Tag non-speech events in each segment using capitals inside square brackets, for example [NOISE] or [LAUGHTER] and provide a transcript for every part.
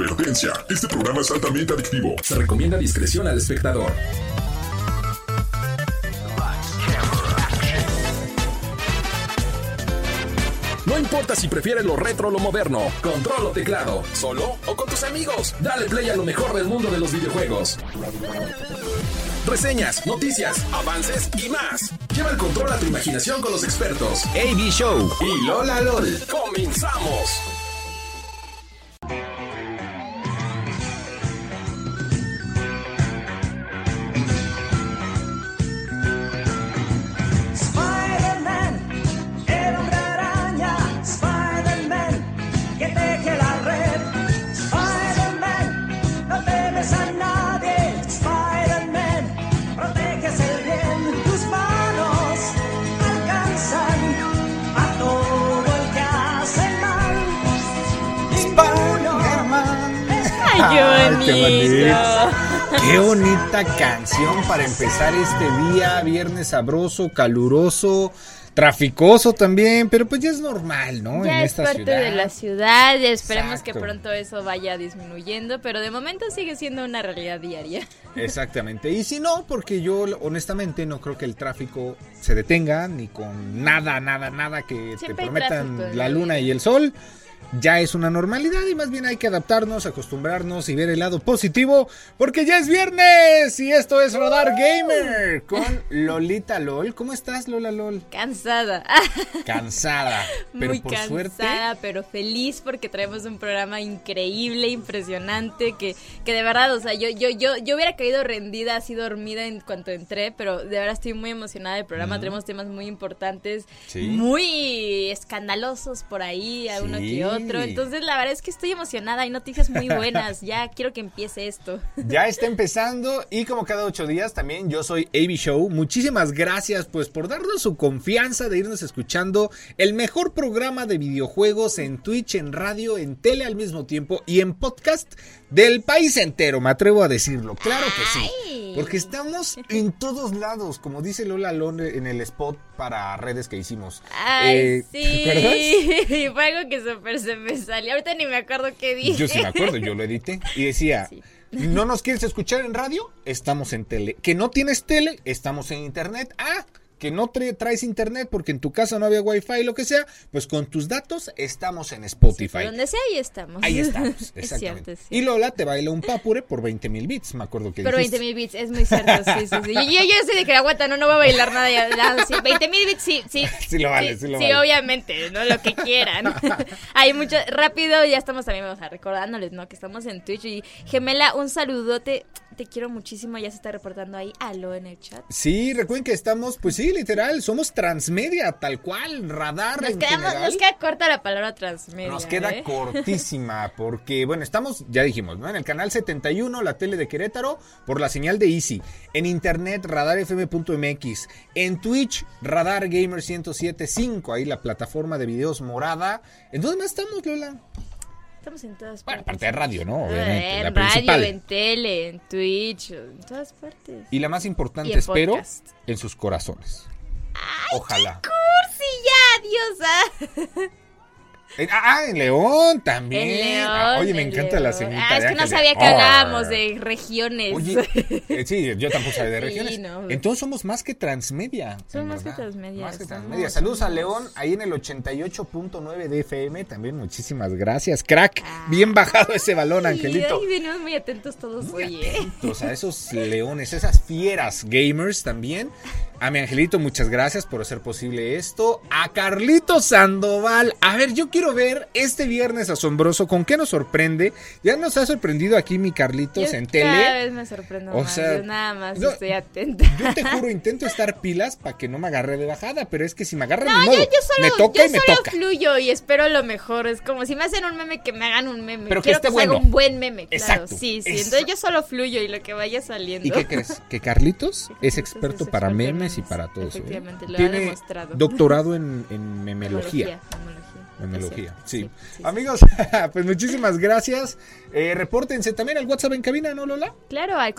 Advertencia, este programa es altamente adictivo. Se recomienda discreción al espectador. No importa si prefieres lo retro o lo moderno, control o teclado, solo o con tus amigos, dale play a lo mejor del mundo de los videojuegos. Reseñas, noticias, avances y más. Lleva el control a tu imaginación con los expertos. AB Show y Lola LOL. ¡Comenzamos! Qué bonita canción para empezar este día, viernes sabroso, caluroso, traficoso también, pero pues ya es normal, ¿no? Ya en es esta parte ciudad. de la ciudad esperemos que pronto eso vaya disminuyendo, pero de momento sigue siendo una realidad diaria. Exactamente. Y si no, porque yo honestamente no creo que el tráfico se detenga ni con nada, nada, nada que Siempre te prometan tráfico la luna y el sol. Ya es una normalidad y más bien hay que adaptarnos, acostumbrarnos y ver el lado positivo porque ya es viernes y esto es Radar Gamer con [LAUGHS] Lolita LOL. ¿Cómo estás Lola LOL? Cansada. [LAUGHS] Cansada, pero Muy por cansada, suerte pero feliz porque traemos un programa increíble, impresionante, que, que de verdad, o sea, yo, yo, yo, yo hubiera caído rendida, así dormida en cuanto entré, pero de verdad estoy muy emocionada del programa, tenemos temas muy importantes, Sí. muy escandalosos por ahí, a uno Sí. que otro, entonces la verdad es que estoy emocionada, hay noticias muy buenas, ya [LAUGHS] quiero que empiece esto. Ya está empezando y como cada ocho días también yo soy AB Show. Muchísimas gracias pues por darnos su confianza de irnos escuchando el mejor programa de videojuegos en Twitch, en radio, en tele al mismo tiempo y en podcast del país entero, me atrevo a decirlo. Claro que sí. Porque estamos en todos lados, como dice Lola Lone en el spot para redes que hicimos. Ay, Eh, ¿te acuerdas? sí, [LAUGHS] fue algo que súper se me salió, ahorita ni me acuerdo qué dije. Yo sí me acuerdo, yo lo edité. Y decía, Sí. [LAUGHS] ¿no nos quieres escuchar en radio? Estamos en tele. ¿Que no tienes tele? Estamos en internet. Ah, que no tra- traes internet porque en tu casa no había wifi, lo que sea, pues con tus datos estamos en Spotify. Donde sea, ahí estamos. Ahí [LAUGHS] estamos, es exactamente. cierto, sí. Y Lola te baila un papure por 20 mil bits, me acuerdo que Pero dijiste. 20 mil bits, es muy cierto, sí, sí, sí. Yo, yo, soy de que aguanta, no, no voy a bailar nada ya. ya, sí. 20 mil bits, sí, sí. [LAUGHS] Sí lo vale, sí lo vale. obviamente, ¿no? Lo que quieran. [LAUGHS] Hay mucho, rápido, ya estamos también, vamos a recordándoles, ¿no? Que estamos en Twitch. Y Gemela, un saludote, te quiero muchísimo, ya se está reportando ahí, aló en el chat. Sí, recuerden que estamos, pues sí, literal, somos transmedia, tal cual, radar Nos, en quedamos, general. nos queda corta la palabra transmedia. Nos queda ¿eh? cortísima [LAUGHS] porque, bueno, estamos, ya dijimos, ¿no? En el canal 71, la tele de Querétaro, por la señal de Easy. En internet, radarfm.mx. En Twitch, Radar Gamer 1075, ahí la plataforma de videos morada. ¿En dónde más estamos, Lola? Estamos en todas Bueno, partes. aparte de radio, ¿no? Obviamente, en la radio, principal. en tele, en Twitch, en todas partes. Y la más importante, espero, podcast. en sus corazones. Ojalá. Sí, ya, diosa. [LAUGHS] En- ah, en León también. En León. Ah, Oye, me en encanta la ceñita. Ah, es que no sabía que hablábamos de regiones. Oye, [LAUGHS] eh, sí, yo tampoco sabía de Sí, regiones. no. Entonces somos más que transmedia. Somos más que transmedia, Más que somos- transmedia. Saludos a León, ahí en el 88.9 de FM. También muchísimas gracias, crack. Ah. Bien bajado ese balón, Ay, Angelito. ay, venimos muy atentos todos hoy, ¿eh? Atentos a esos leones, esas fieras gamers también. A mi Angelito, muchas gracias por hacer posible esto. A Carlito Sandoval. A ver, yo quiero ver este viernes asombroso. ¿Con qué nos sorprende? Ya nos ha sorprendido aquí mi Carlitos Yo en Cada tele. vez me sorprendo O más. sea, Yo nada más no, estoy atenta. Yo te juro, intento estar pilas para que no me agarre de bajada, pero es que si me agarra No, de yo, modo, yo solo, me toca yo y me solo toca. fluyo y espero lo mejor. Es como si me hacen un meme, que me hagan un meme. Pero que Quiero esté que se haga un buen meme, claro. Sí, sí. Entonces yo solo fluyo y lo que vaya saliendo. ¿Y qué crees? Que Carlitos [LAUGHS] es experto es para experto en memes y para todo eso. ¿eh? Efectivamente, lo ha Tiene demostrado. doctorado en, [LAUGHS] en memelogía. Memología. Memelogía, Es sí. Amigos, [LAUGHS] pues muchísimas gracias. Eh, repórtense también al WhatsApp en cabina, ¿no, Lola? Claro, al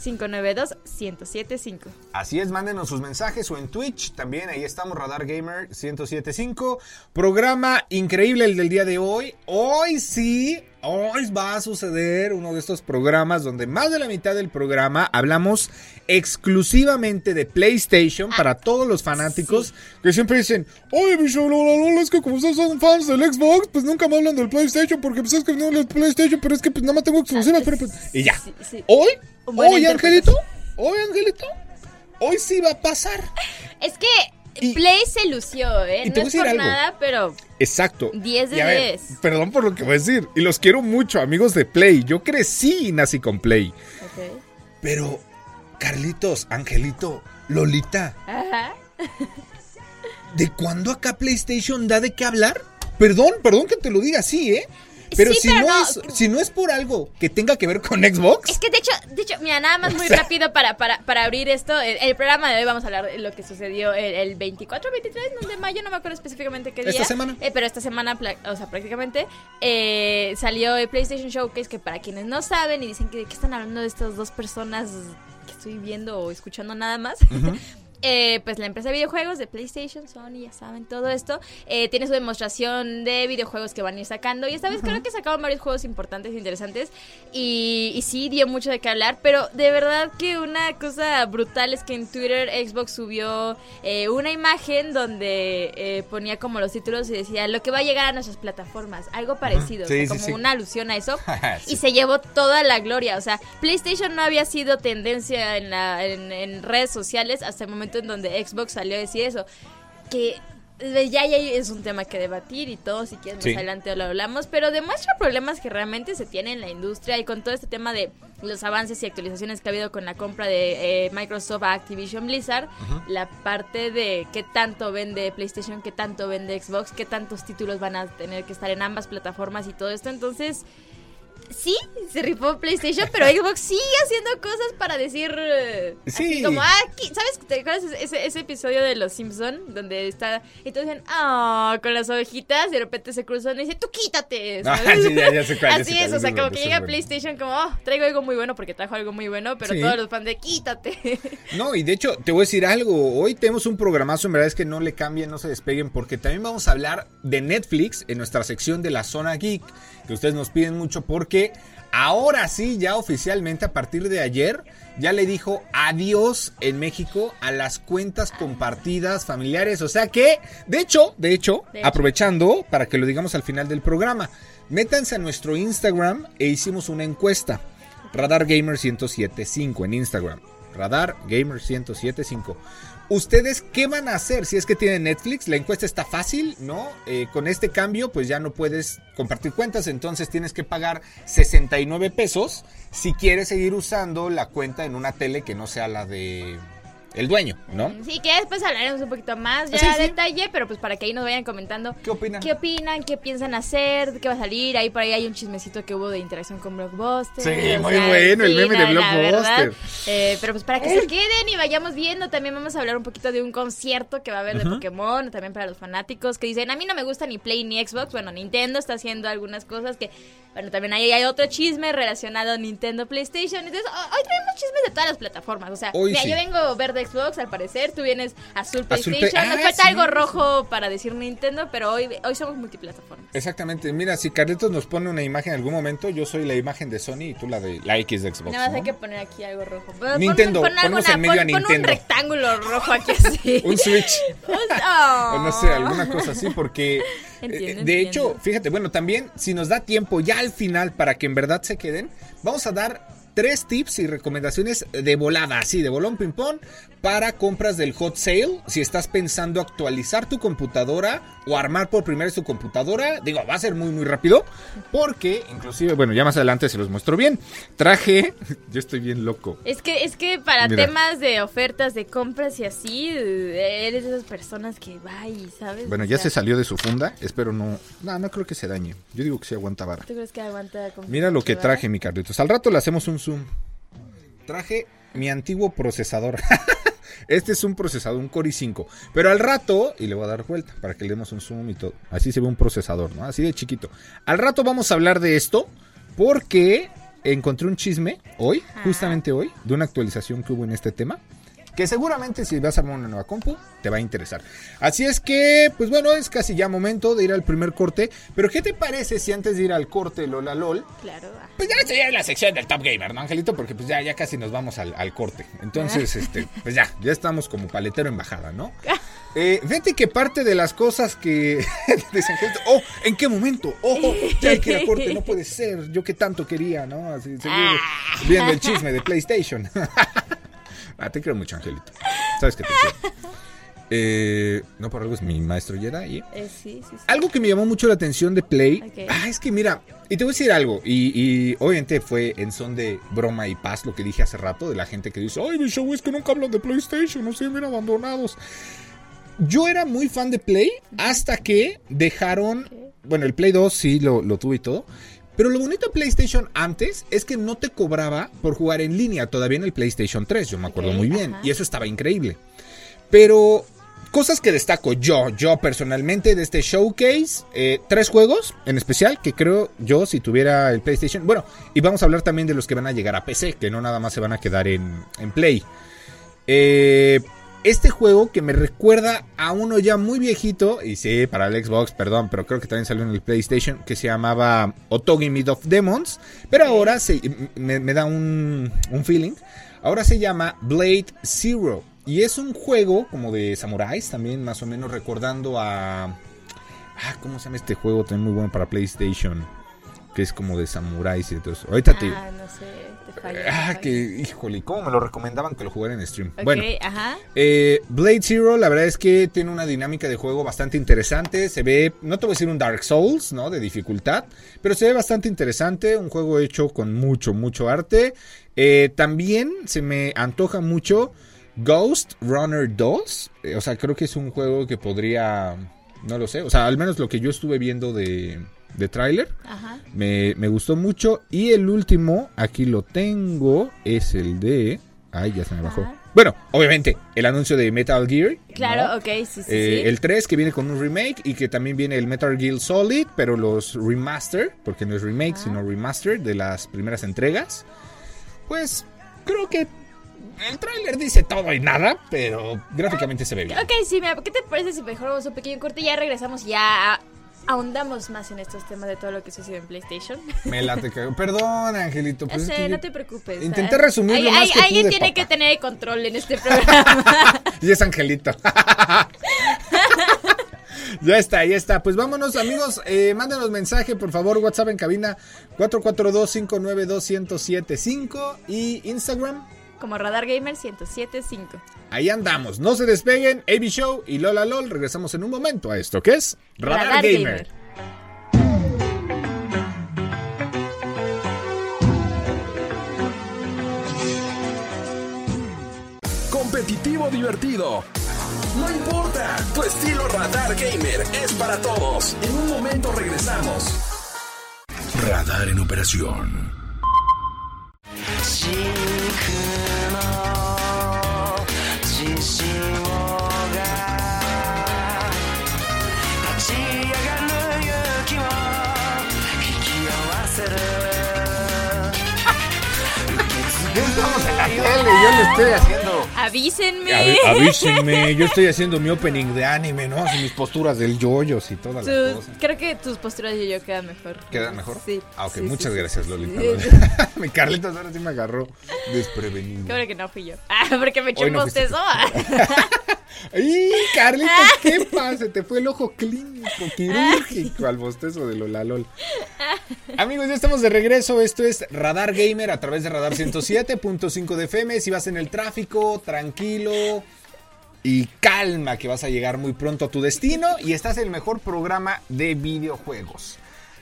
592-1075. Así es, mándenos sus mensajes o en Twitch. También ahí estamos, Radar Gamer 1075. Programa increíble el del día de hoy. Hoy sí, hoy va a suceder uno de estos programas donde más de la mitad del programa hablamos exclusivamente de PlayStation para todos los fanáticos que siempre dicen, oye, bicho, es que como ustedes son fans del Xbox, pues nunca me hablan del PlayStation porque pues es que no es PlayStation, pero es que pues nada más tengo exclusivas. pero, pues... Y ya. Sí, sí. Hoy, hoy. Angelito, hoy, Angelito, hoy sí va a pasar. [LAUGHS] Es que Y- Play se lució, ¿eh? y no es por algo. nada, pero Exacto. 10 de Y a ver, 10. Perdón por lo que voy a decir. Y los quiero mucho, amigos de Play. Yo crecí y nací con Play. Ok. Pero, Carlitos, Angelito, Lolita, Ajá. ¿de cuándo acá PlayStation da de qué hablar? Perdón, perdón que te lo diga así, ¿eh? Pero, Sí, si, pero no no. Es, si no es por algo que tenga que ver con Xbox, Es que de hecho, de hecho, mira, nada más muy sea- rápido para, para, para abrir esto. El, el programa de hoy vamos a hablar de lo que sucedió el, el 24, 23 no, de mayo, no me acuerdo específicamente qué día. Esta semana. Eh, pero esta semana, o sea, prácticamente, eh, salió el PlayStation Showcase, que para quienes no saben y dicen que de qué están hablando de estas dos personas que estoy viendo o escuchando nada más. [LAUGHS] Eh, pues la empresa de videojuegos de PlayStation, Sony, ya saben, todo esto, eh, tiene su demostración de videojuegos que van a ir sacando. Y esta vez creo que sacaron varios juegos importantes e interesantes. Y, y sí, dio mucho de qué hablar. Pero de verdad que una cosa brutal es que en Twitter Xbox subió eh, una imagen donde eh, ponía como los títulos y decía lo que va a llegar a nuestras plataformas. Algo parecido, o Sí, sea, sí, como sí. una alusión a eso. [LAUGHS] Y se llevó toda la gloria. O sea, PlayStation no había sido tendencia en, la- en- en redes sociales hasta el momento en donde Xbox salió a decir eso. Que ya, ya es un tema que debatir y todo, si quieres más Sí. adelante lo hablamos, pero demuestra problemas que realmente se tienen en la industria y con todo este tema de los avances y actualizaciones que ha habido con la compra de eh, Microsoft a Activision Blizzard, la parte de qué tanto vende PlayStation, qué tanto vende Xbox, qué tantos títulos van a tener que estar en ambas plataformas y todo esto, entonces sí, se rifó PlayStation, pero Xbox sigue haciendo cosas para decir. eh, así Sí. como, ah, aquí- ¿sabes? ¿Te acuerdas ese, ese episodio de Los Simpson Donde está. Y todos dicen, ah, con las ovejitas, y de repente se cruzan y dice, tú quítate. [LAUGHS] Ah, ¿sabes? sí, ya- ya sé cuál, ya Así es, cuál, o sea, como que llega bueno. PlayStation como, oh, traigo algo muy bueno porque trajo algo muy bueno, pero Sí. todos los fans de quítate. [LAUGHS] No, y de hecho, te voy a decir algo. Hoy tenemos un programazo, en verdad es que no le cambien, no se despeguen, porque también vamos a hablar de Netflix en nuestra sección de la zona geek, que ustedes nos piden mucho porque ahora sí, ya oficialmente, a partir de ayer, ya le dijo adiós en México a las cuentas compartidas familiares. O sea que, de hecho, de hecho, De hecho. aprovechando para que lo digamos al final del programa, métanse a nuestro Instagram e hicimos una encuesta. Radar Gamer 1075 en Instagram. Radar Gamer 1075. ¿Ustedes qué van a hacer si es que tienen Netflix? La encuesta está fácil, ¿no? Eh, con este cambio, pues ya no puedes compartir cuentas, entonces tienes que pagar 69 pesos si quieres seguir usando la cuenta en una tele que no sea la de el dueño, ¿no? Sí, que después hablaremos un poquito más ya Sí, a sí. detalle, pero pues para que ahí nos vayan comentando. ¿Qué opinan? ¿Qué opinan? ¿Qué piensan hacer? ¿Qué va a salir? Ahí por ahí hay un chismecito que hubo de interacción con Blockbuster. Sí, muy bueno, el meme de Blockbuster. Eh, pero pues para que se queden y vayamos viendo, también vamos a hablar un poquito de un concierto que va a haber de Pokémon, también para los fanáticos que dicen, a mí no me gusta ni Play ni Xbox. Bueno, Nintendo está haciendo algunas cosas que, bueno, también ahí hay otro chisme relacionado a Nintendo PlayStation. Entonces, ho- hoy traemos chismes de todas las plataformas. O sea, Hoy mira, sí. yo vengo verde Xbox al parecer, tú vienes azul Azul PlayStation. Play- Nos Ah, falta sí, algo sí. rojo para decir Nintendo, pero hoy, hoy somos multiplataformas. Exactamente, mira, si Carlitos nos pone una imagen en algún momento, yo soy la imagen de Sony y tú la de la X de Xbox. Nada más ¿no? hay que poner aquí algo rojo. Nintendo, pon ponemos alguna- en medio a pon- Nintendo. un rectángulo rojo aquí así. [LAUGHS] Un Switch. [LAUGHS] Oh. O no sé, alguna cosa así, porque eh, Entiendo, de entiendo. hecho, fíjate, bueno, también si nos da tiempo ya al final para que en verdad se queden, vamos a dar tres tips y recomendaciones de volada, así, de bolón ping-pong, para compras del hot sale. Si estás pensando actualizar tu computadora o armar por primera vez tu computadora, digo, va a ser muy, muy rápido, porque inclusive, bueno, ya más adelante se los muestro bien. Traje, [LAUGHS] yo estoy bien loco. Es que, es que para Mira. temas de ofertas, de compras y así, eres de esas personas que va y sabes. Bueno, O ya sea, se salió de su funda, espero no, no, no creo que se dañe. Yo digo que sí aguanta vara. ¿Tú crees que aguanta? Mira lo que traje, mi Carlitos. Al rato le hacemos un zoom. Traje mi antiguo procesador. [LAUGHS] este es un procesador, un Core i5. Pero al rato, y le voy a dar vuelta para que le demos un zoom y todo. Así se ve un procesador, ¿no? Así de chiquito. Al rato vamos a hablar de esto porque encontré un chisme hoy, justamente hoy, de una actualización que hubo en este tema. Que seguramente si vas a armar una nueva compu, te va a interesar. Así es que, pues bueno, es casi ya momento de ir al primer corte. Pero ¿qué te parece si antes de ir al corte, Lola LOL, Claro. ah. pues ya sería la sección del Top Gamer, ¿no, Angelito? Porque pues ya, ya casi nos vamos al, al corte. Entonces, este, pues ya, ya estamos como paletero en bajada, ¿no? [LAUGHS] Eh, fíjate que parte de las cosas que [LAUGHS] dice Angelito, oh, ¿en qué momento? Oh, ya hay que ir al corte, no puede ser. Yo que tanto quería, ¿no? Así, seguir viendo el chisme de PlayStation. [LAUGHS] ah, te quiero mucho, Angelito. Sabes que te quiero. Eh, no por algo es mi maestro Jedi. ¿eh? Eh, sí, sí, sí. Algo que me llamó mucho la atención de Play. Ah, es que mira, y te voy a decir algo. Y, y obviamente fue en son de broma y paz lo que dije hace rato de la gente que dice: Ay, mi show es que nunca hablan de PlayStation, no sé, bien abandonados. Yo era muy fan de Play hasta que dejaron. Bueno, el Play 2 sí lo, lo tuve y todo. Pero lo bonito de PlayStation antes es que no te cobraba por jugar en línea, todavía en el PlayStation 3, yo me acuerdo muy bien. ajá. Y eso estaba increíble. Pero cosas que destaco yo, yo personalmente de este showcase, eh, tres juegos en especial que creo yo si tuviera el PlayStation. Bueno, y vamos a hablar también de los que van a llegar a PC, que no nada más se van a quedar en, en Play. Eh, este juego que me recuerda a uno ya muy viejito, y sí, para el Xbox, perdón, pero creo que también salió en el PlayStation, que se llamaba Otogi Mid of Demons, pero ahora se, me, me da un, un feeling, ahora se llama Blade Zero, y es un juego como de samuráis, también más o menos recordando a... Ah, ¿cómo se llama este juego? También muy bueno para PlayStation, que es como de samuráis y todo eso. Ahorita te... Ah, no sé, Ah, que, híjole, ¿cómo me lo recomendaban que lo jugara en stream? Bueno, ajá. eh, Blade Zero, la verdad es que tiene una dinámica de juego bastante interesante. Se ve, no te voy a decir un Dark Souls, ¿no? De dificultad, pero se ve bastante interesante. Un juego hecho con mucho, mucho arte. Eh, también se me antoja mucho Ghost Runner 2. Eh, o sea, creo que es un juego que podría, no lo sé, o sea, al menos lo que yo estuve viendo de, de tráiler. Ajá. Me, me gustó mucho. Y el último, aquí lo tengo, es el de... Ay, ya se me bajó. Ajá. Bueno, obviamente, el anuncio de Metal Gear. Claro, ¿no? ok, sí, sí, Eh, sí. El 3 que viene con un remake y que también viene el Metal Gear Solid, pero los remaster, porque no es remake, sino remaster de las primeras entregas. Pues creo que el tráiler dice todo y nada, pero gráficamente se ve bien. Ok, sí, mira, ¿qué te parece si mejor vamos a un pequeño corte y ya regresamos ya ahondamos más en estos temas de todo lo que sucede en PlayStation? Me late que... Perdón, Angelito. Pues es sé, que no te preocupes. Intenté resumir Ay- Alguien tiene papá. que tener el control en este programa. [LAUGHS] Y es Angelito. [LAUGHS] ya está, ya está. Pues vámonos, amigos. Eh, mándenos mensaje, por favor. WhatsApp en cabina 442-592-1075 y Instagram. Como Radar Gamer 1075. Ahí andamos. No se despeguen. AB Show y Lola LOL. Regresamos en un momento a esto que es Radar, Gamer. Competitivo divertido. No importa, tu estilo Radar Gamer es para todos. En un momento regresamos. Radar en operación. Estamos en la tele. Yo le estoy haciendo. Avísenme. A avísenme. Yo estoy haciendo mi opening de anime, ¿no? Así mis posturas del yoyos y todas las cosas. creo que tus posturas de yo quedan mejor. ¿Queda mejor? Sí. Ah, ok, sí, muchas sí, gracias, sí, Lolita. sí. [LAUGHS] [LAUGHS] Mi Carlitos ahora sí me agarró desprevenido. Qué bueno que no fui yo. Ah, porque me Hoy un bostezo. [LAUGHS] [LAUGHS] ¡Ay, Carlitos! ¿Qué pasa? Te fue el ojo clínico, quirúrgico al bostezo de Lola LOL. Amigos, ya estamos de regreso. Esto es Radar Gamer a través de Radar 107.5 de FM. Si vas en el tráfico, tranquilo y calma, que vas a llegar muy pronto a tu destino y estás en el mejor programa de videojuegos.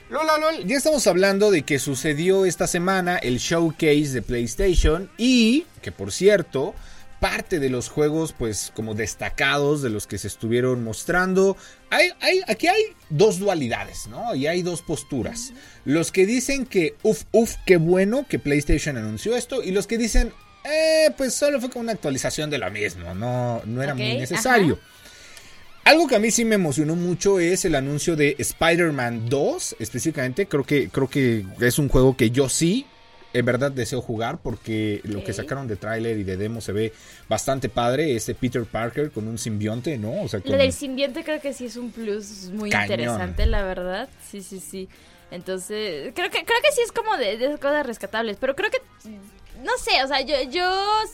Lola LOL, ya estamos hablando de que sucedió esta semana el showcase de PlayStation y que por cierto, parte de los juegos pues como destacados de los que se estuvieron mostrando, hay, hay, aquí hay dos dualidades, ¿no? Y hay dos posturas. Los que dicen que, uff, uff, qué bueno que PlayStation anunció esto y los que dicen, eh, pues solo fue como una actualización de lo mismo, no, no era muy necesario. Algo que a mí sí me emocionó mucho es el anuncio de Spider-Man 2, específicamente. Creo que, creo que es un juego que yo sí en verdad deseo jugar porque lo que sacaron de tráiler y de demo se ve bastante padre. Este Peter Parker con un simbionte, ¿no? O sea, Lo con- del simbionte creo que sí es un plus muy Cañón. interesante, la verdad. Sí, sí, sí. Entonces, creo que, creo que sí es como de, cosas rescatables. Pero creo que, no sé, o sea, yo, yo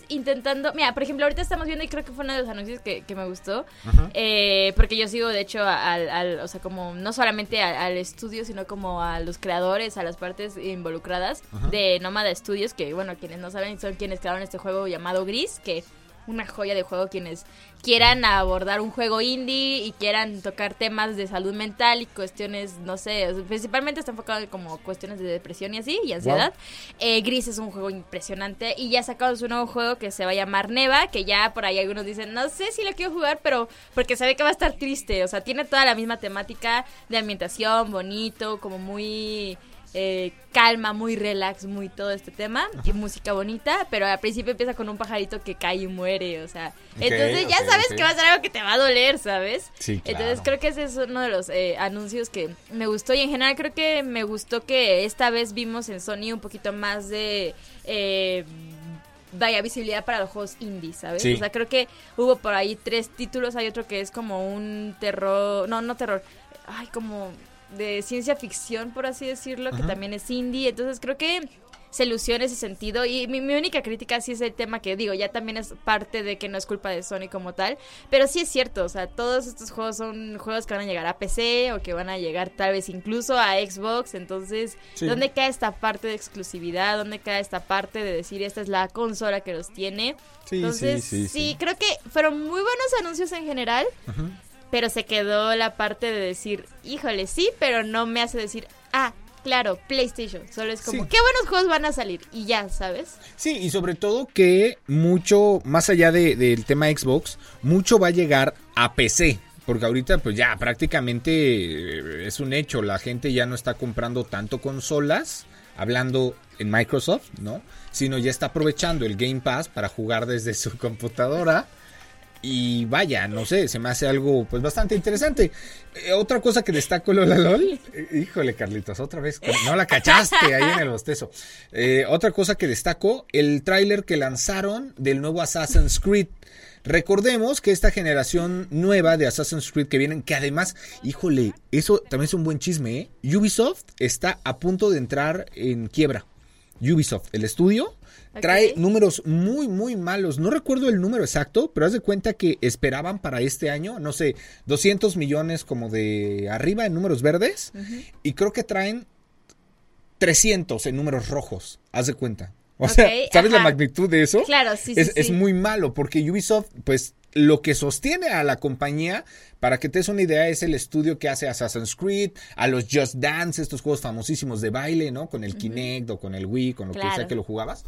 intentando... Mira, por ejemplo, ahorita estamos viendo y creo que fue uno de los anuncios que, que me gustó. eh, porque yo sigo, de hecho, al, al- o sea, como no solamente al, al estudio, sino como a los creadores, a las partes involucradas de Nómada Studios, que, bueno, quienes no saben, son quienes crearon este juego llamado Gris, que una joya de juego quienes quieran abordar un juego indie y quieran tocar temas de salud mental y cuestiones, no sé, principalmente está enfocado como cuestiones de depresión y así, y ansiedad. Eh, Gris es un juego impresionante y ya sacado su nuevo juego que se va a llamar Neva, que ya por ahí algunos dicen, no sé si lo quiero jugar, pero porque sabe que va a estar triste, o sea, tiene toda la misma temática de ambientación, bonito, como muy... eh, calma, muy relax, muy todo este tema y música bonita, pero al principio empieza con un pajarito que cae y muere, o sea, entonces ya sabes que va a ser algo que te va a doler, ¿sabes? Sí, claro. Entonces creo que ese es uno de los eh, anuncios que me gustó y en general creo que me gustó que esta vez vimos en Sony un poquito más de... eh, Vaya visibilidad para los juegos indie, ¿sabes? Sí. O sea, creo que hubo por ahí tres títulos. Hay otro que es como un terror. No, no terror. Ay, como de ciencia ficción, por así decirlo, que también es indie. Entonces creo que se lució en ese sentido. Y mi, mi única crítica sí es el tema que digo, ya también es parte de que no es culpa de Sony como tal. Pero sí es cierto, o sea, todos estos juegos son juegos que van a llegar a PC o que van a llegar tal vez incluso a Xbox. Entonces, Sí. ¿dónde queda esta parte de exclusividad? ¿Dónde queda esta parte de decir esta es la consola que los tiene? Sí, Entonces, sí, sí, sí. creo que fueron muy buenos anuncios en general. Pero se quedó la parte de decir, híjole, sí, pero no me hace decir, ah, claro, PlayStation. Solo es como, Sí. qué buenos juegos van a salir. Y ya, ¿sabes? Sí, y sobre todo que mucho, más allá de- del tema Xbox, mucho va a llegar a PC. Porque ahorita pues ya prácticamente eh, es un hecho, la gente ya no está comprando tanto consolas, hablando en Microsoft, ¿no? Sino ya está aprovechando el Game Pass para jugar desde su computadora. Y vaya, no sé, se me hace algo pues bastante interesante. Eh, otra cosa que destaco, LOL. eh, híjole, Carlitos, otra vez. No la cachaste ahí en el bostezo. Eh, otra cosa que destaco, el tráiler que lanzaron del nuevo Assassin's Creed. Recordemos que esta generación nueva de Assassin's Creed que vienen, que además, híjole, eso también es un buen chisme, ¿eh? Ubisoft está a punto de entrar en quiebra. Ubisoft, el estudio, trae números muy, muy malos. No recuerdo el número exacto, pero haz de cuenta que esperaban para este año, no sé, 200 millones como de arriba en números verdes. Y creo que traen 300 en números rojos. Haz de cuenta. O sea, ¿sabes la magnitud de eso? Claro, sí, sí, es, es sí. muy malo porque Ubisoft, pues lo que sostiene a la compañía, para que te des una idea, es el estudio que hace Assassin's Creed, a los Just Dance, estos juegos famosísimos de baile, ¿no? Con el Kinect o con el Wii, con lo que sea que lo jugabas.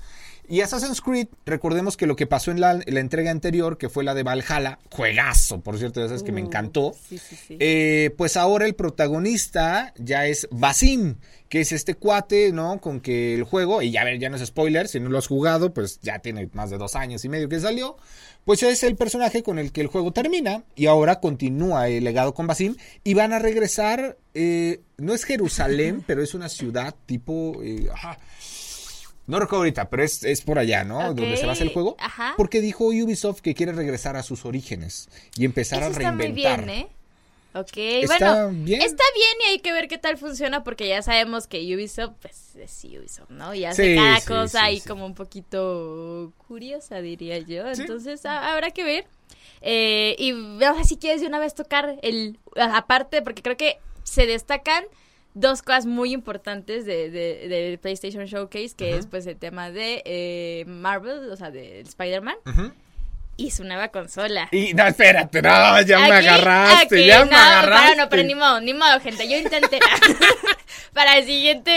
Y Assassin's Creed, recordemos que lo que pasó en la, la entrega anterior, que fue la de Valhalla, juegazo, por cierto, ya sabes que me Uh, encantó. Sí, sí, sí. Eh, pues ahora el protagonista ya es Basim, que es este cuate, ¿no? Con que el juego, y ya, ver, ya no es spoiler, si no lo has jugado, pues ya tiene más de dos años y medio que salió. Pues es el personaje con el que el juego termina y ahora continúa el legado con Basim y van a regresar, eh, no es Jerusalén, [LAUGHS] pero es una ciudad tipo... eh, ajá. No recuerdo ahorita, pero es, es por allá, ¿no? Donde se basa el juego. ajá. Porque dijo Ubisoft que quiere regresar a sus orígenes y empezar Eso a está muy reinventar. bien, ¿eh? Ok, Está bueno, bien. está bien y hay que ver qué tal funciona porque ya sabemos que Ubisoft, pues es Ubisoft, ¿no? Y hace Sí, cada sí, cosa ahí sí. como un poquito curiosa, diría yo. Entonces ha- habrá que ver. Eh, y ahora si quieres de una vez tocar el, aparte, porque creo que se destacan dos cosas muy importantes de, de, del PlayStation Showcase, que es pues el tema de eh, Marvel, o sea, de Spider-Man. Ujú. Y su nueva consola. Y no, espérate, no, ya me agarraste, aquí, ya no, me agarraste. Pero no, pero ni modo, ni modo, gente. Yo intenté. [LAUGHS] Para el siguiente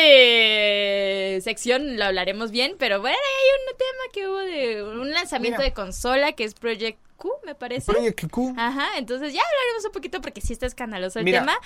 eh, sección lo hablaremos bien, pero bueno, hay un tema que hubo de un lanzamiento Mira. de consola que es Project Q, me parece. Project Q. Ajá, entonces ya hablaremos un poquito porque sí está escandaloso el Mira, tema.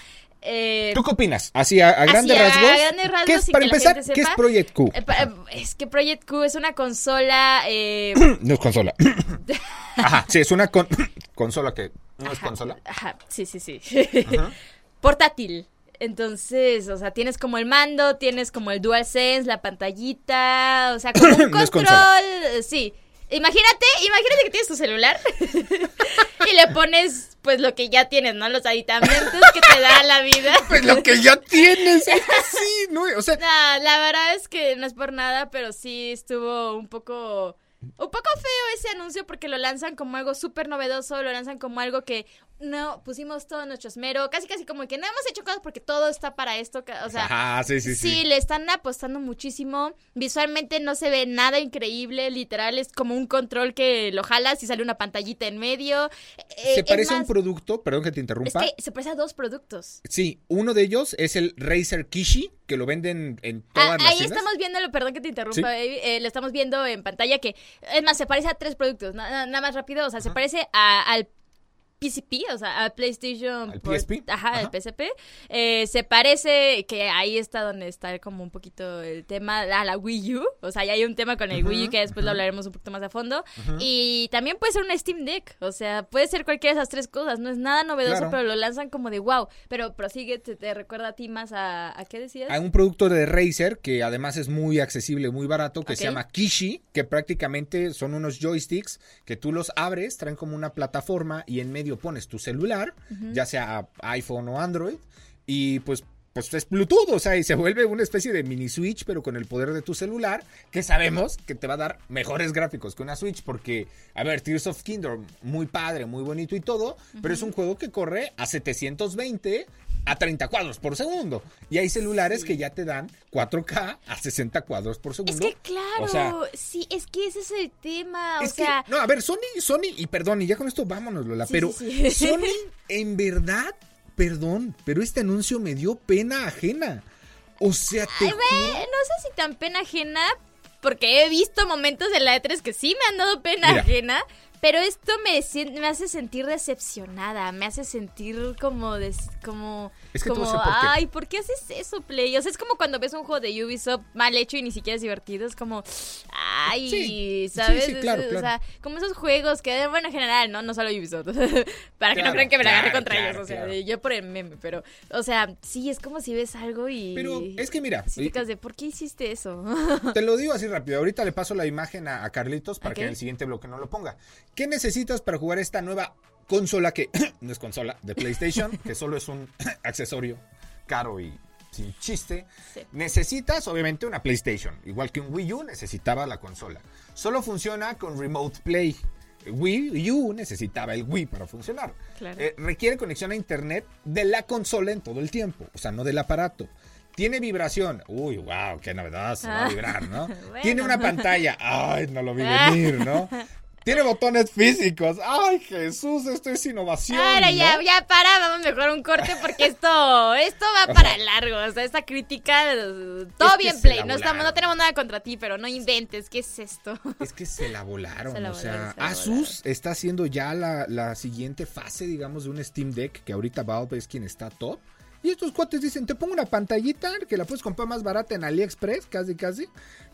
Eh, ¿Tú qué opinas? Así a, a grandes rasgos. grandes rasgos, ¿qué es, para empezar, ¿qué es. Project Q? eh, pa- es que Project Q es una consola eh, [CLEARS THROAT] No es consola. [CLEARS THROAT] Ajá, sí, es una con- [CLEARS THROAT] consola que no es consola. Ajá, sí, sí, sí. [LAUGHS] Portátil. Entonces, o sea, tienes como el mando, tienes como el DualSense, la pantallita, o sea, como un control, sí. Imagínate, imagínate que tienes tu celular [LAUGHS] y le pones pues lo que ya tienes, ¿no? Los aditamentos que te da la vida. [LAUGHS] Pues lo que ya tienes, es que sí, ¿no? O sea, No, la verdad es que no es por nada, pero sí estuvo un poco un poco feo ese anuncio porque lo lanzan como algo súper novedoso, lo lanzan como algo que no pusimos todo nuestro esmero, casi casi como que no hemos hecho cosas porque todo está para esto, o sea, ah, sí, sí, sí. Sí, le están apostando muchísimo. Visualmente no se ve nada increíble. Literal es como un control que lo jalas y sale una pantallita en medio. Eh, Se parece a un producto, perdón que te Es interrumpa. que se parece a dos productos. Sí, uno de ellos es el Razer Kishi, que lo venden en todas Ah, las ahí tiendas. estamos viéndolo, perdón que te interrumpa, Sí. baby, eh, lo estamos viendo en pantalla que, es más, se parece a tres productos, na- na- nada más rápido, o sea, se parece a- al PCP, o sea, al PlayStation. ¿Al PSP? Ajá, al PSP. Eh, se parece que ahí está donde está como un poquito el tema a la Wii U. O sea, ya hay un tema con el Wii U que después lo hablaremos un poquito más a fondo. Y también puede ser un Steam Deck. O sea, puede ser cualquiera de esas tres cosas. No es nada novedoso, Claro. pero lo lanzan como de wow. Pero prosigue, te, te recuerda a ti más a, ¿a qué decías? Hay un producto de Razer que además es muy accesible, muy barato, que se llama Kishi, que prácticamente son unos joysticks que tú los abres, traen como una plataforma y en medio pones tu celular, ya sea iPhone o Android, y pues pues es Bluetooth, o sea, y se vuelve una especie de mini Switch, pero con el poder de tu celular, que sabemos que te va a dar mejores gráficos que una Switch, porque, a ver, Tears of Kingdom, muy padre, muy bonito y todo, pero es un juego que corre a 720 a 30 cuadros por segundo. Y hay celulares que ya te dan 4K a 60 cuadros por Es segundo. que claro, O sea, sí, es que ese es el tema, o es que, sea, no, a ver, Sony, Sony, y perdón, y ya con esto vámonos, Lola, Sí, pero sí. [LAUGHS] Sony, en verdad, perdón, pero este anuncio me dio pena ajena. O sea, te Ay, ve, no sé si tan pena ajena, porque he visto momentos de la E3 que sí me han dado pena Mira. ajena, pero esto me, me hace sentir decepcionada, me hace sentir como, des- como, Es que como, por qué. ay, ¿por qué haces eso, Play? O sea, es como cuando ves un juego de Ubisoft mal hecho y ni siquiera es divertido, es como, ay, Sí, ¿sabes? sí, sí, claro. O sea, como esos juegos que, bueno, en general, ¿no? No solo Ubisoft, [LAUGHS] para que Claro, no crean que me la agarré contra ellos, o sea, yo por el meme, pero, o sea, sí, es como si ves algo y... Pero es que mira, quedas de, ¿por qué hiciste eso? Te lo digo así rápido. Ahorita le paso la imagen a, a Carlitos para que en el siguiente bloque no lo ponga. ¿Qué necesitas para jugar esta nueva consola que [COUGHS] no es consola de PlayStation, [LAUGHS] que solo es un [COUGHS] accesorio caro y sin chiste? Sí. Necesitas obviamente una PlayStation, igual que un Wii U necesitaba la consola. Solo funciona con Remote Play. Wii U necesitaba el Wii para funcionar. Claro. Eh, requiere conexión a internet de la consola en todo el tiempo, o sea, no del aparato. Tiene vibración. Uy, wow, qué novedad, se va a Ah. vibrar, ¿no? [LAUGHS] Bueno. Tiene una pantalla. Ay, no lo vi venir, ¿no? [LAUGHS] Tiene botones físicos. Ay, Jesús, esto es innovación. Ahora ya, ¿no? ya para, vamos mejor un corte porque esto, esto va para largo. O sea, esta crítica, eh, todo Es bien play. la No, estamos, no tenemos nada contra ti, pero no inventes. ¿Qué es esto? Es que se la volaron. Se la o sea, volaron, se la Asus está haciendo ya la, la siguiente fase, digamos, de un Steam Deck, que ahorita Valve es quien está top. Y estos cuates dicen, te pongo una pantallita que la puedes comprar más barata en AliExpress, casi casi.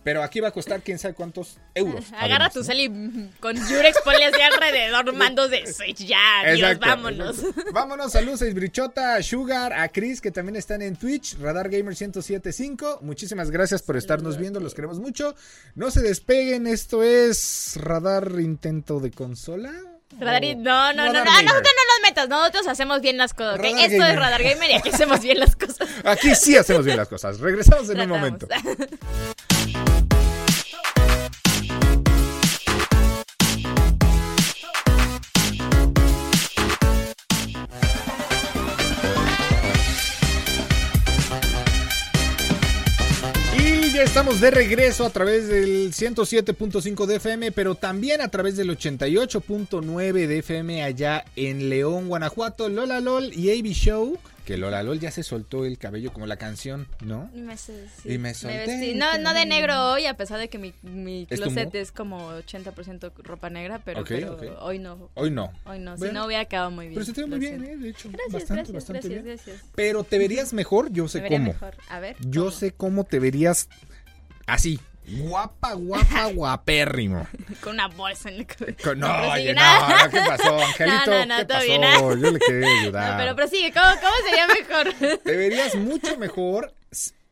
Pero aquí va a costar quién sabe cuántos euros. [LAUGHS] Agarra además, tu ¿no? cel y mm, con Yurex ponle así alrededor [LAUGHS] mandos de Switch. Ya, adiós, Exacto, vámonos. exacto. [LAUGHS] Vámonos, saludos a Isbrichota, a Sugar, a Chris, que también están en Twitch, Radar Gamer 1075. Muchísimas gracias por estarnos viendo, los queremos mucho. No se despeguen, esto es Radar Intento de Consola. Radar y- o no, no, no, no, Radar a nosotros no nos metas, nosotros hacemos bien las cosas. Radar Esto es. Radar Gamer y aquí hacemos bien las cosas. Aquí sí hacemos bien las cosas. Regresamos en un momento. [LAUGHS] estamos de regreso a través del 107.5 de FM, pero también a través del 88.9 de FM allá en León, Guanajuato, Lola LOL y AB Show. Que Lola LOL ya se soltó el cabello como la canción, ¿no? Y me, sé- Y me solté el No, no de negro hoy, a pesar de que mi, mi ¿Es tu closet es como 80% ropa negra, pero, hoy no. Hoy no. Hoy no, si no hubiera quedado muy bien. Pero se te ve muy bien. ¿eh? De hecho, Gracias, bastante, gracias, bastante gracias, bien. gracias. Pero te verías mejor, yo sé Me cómo. mejor. A ver. Yo ¿cómo? sé cómo te verías así. Guapa, guapa, [LAUGHS] guapérrimo. Con una bolsa en el. Con- No, prosigue, oye, no, no, ¿qué pasó, [LAUGHS] Angelito? No, no, no, ¿Qué todo pasó? bien. Yo le quería [LAUGHS] ayudar. No, pero prosigue, ¿cómo, cómo sería mejor? Te verías mucho mejor.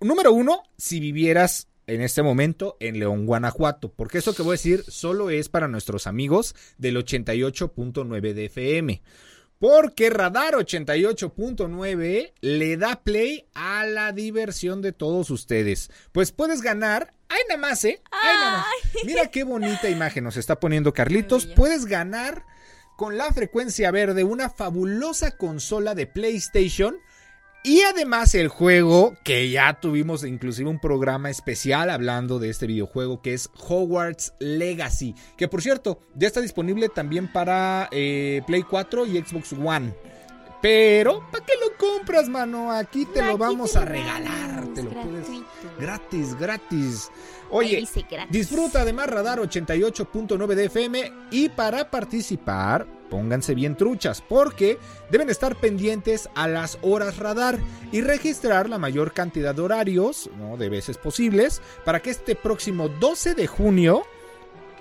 Número uno, si vivieras en este momento en León, Guanajuato. Porque eso que voy a decir solo es para nuestros amigos del 88.9 de FM. Porque Radar 88.9 le da play a la diversión de todos ustedes. Pues puedes ganar. ¡Ay, nada más, eh! ¡Ay, nada más! [LAUGHS] Mira qué bonita imagen nos está poniendo Carlitos. Puedes ganar con la frecuencia verde una fabulosa consola de PlayStation y además el juego que ya tuvimos inclusive un programa especial hablando de este videojuego que es Hogwarts Legacy, que por cierto ya está disponible también para eh, Play 4 y Xbox One. Pero, ¿para qué lo compras, mano? Aquí te lo vamos te a regalar. Te lo puedes... gratuito. Gratis, gratis. Ahí Oye, gratis. Disfruta de más Radar 88.9 de FM y para participar, pónganse bien truchas porque deben estar pendientes a las horas radar y registrar la mayor cantidad de horarios, ¿no? de veces posibles, para que este próximo 12 de junio,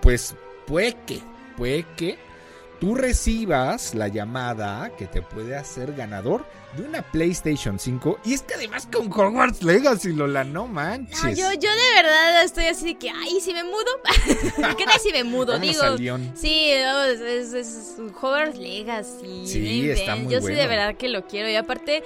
pues puede que, puede que tú recibas la llamada que te puede hacer ganador de una PlayStation 5 y es que además con Hogwarts Legacy, Lola, no manches. No, yo, yo de verdad estoy así de que, ay, si me mudo. [LAUGHS] ¿Qué tal si me mudo? Digo, sí, no, es, es, es Hogwarts Legacy. Sí, está muy Yo sí de verdad que lo quiero. Y aparte,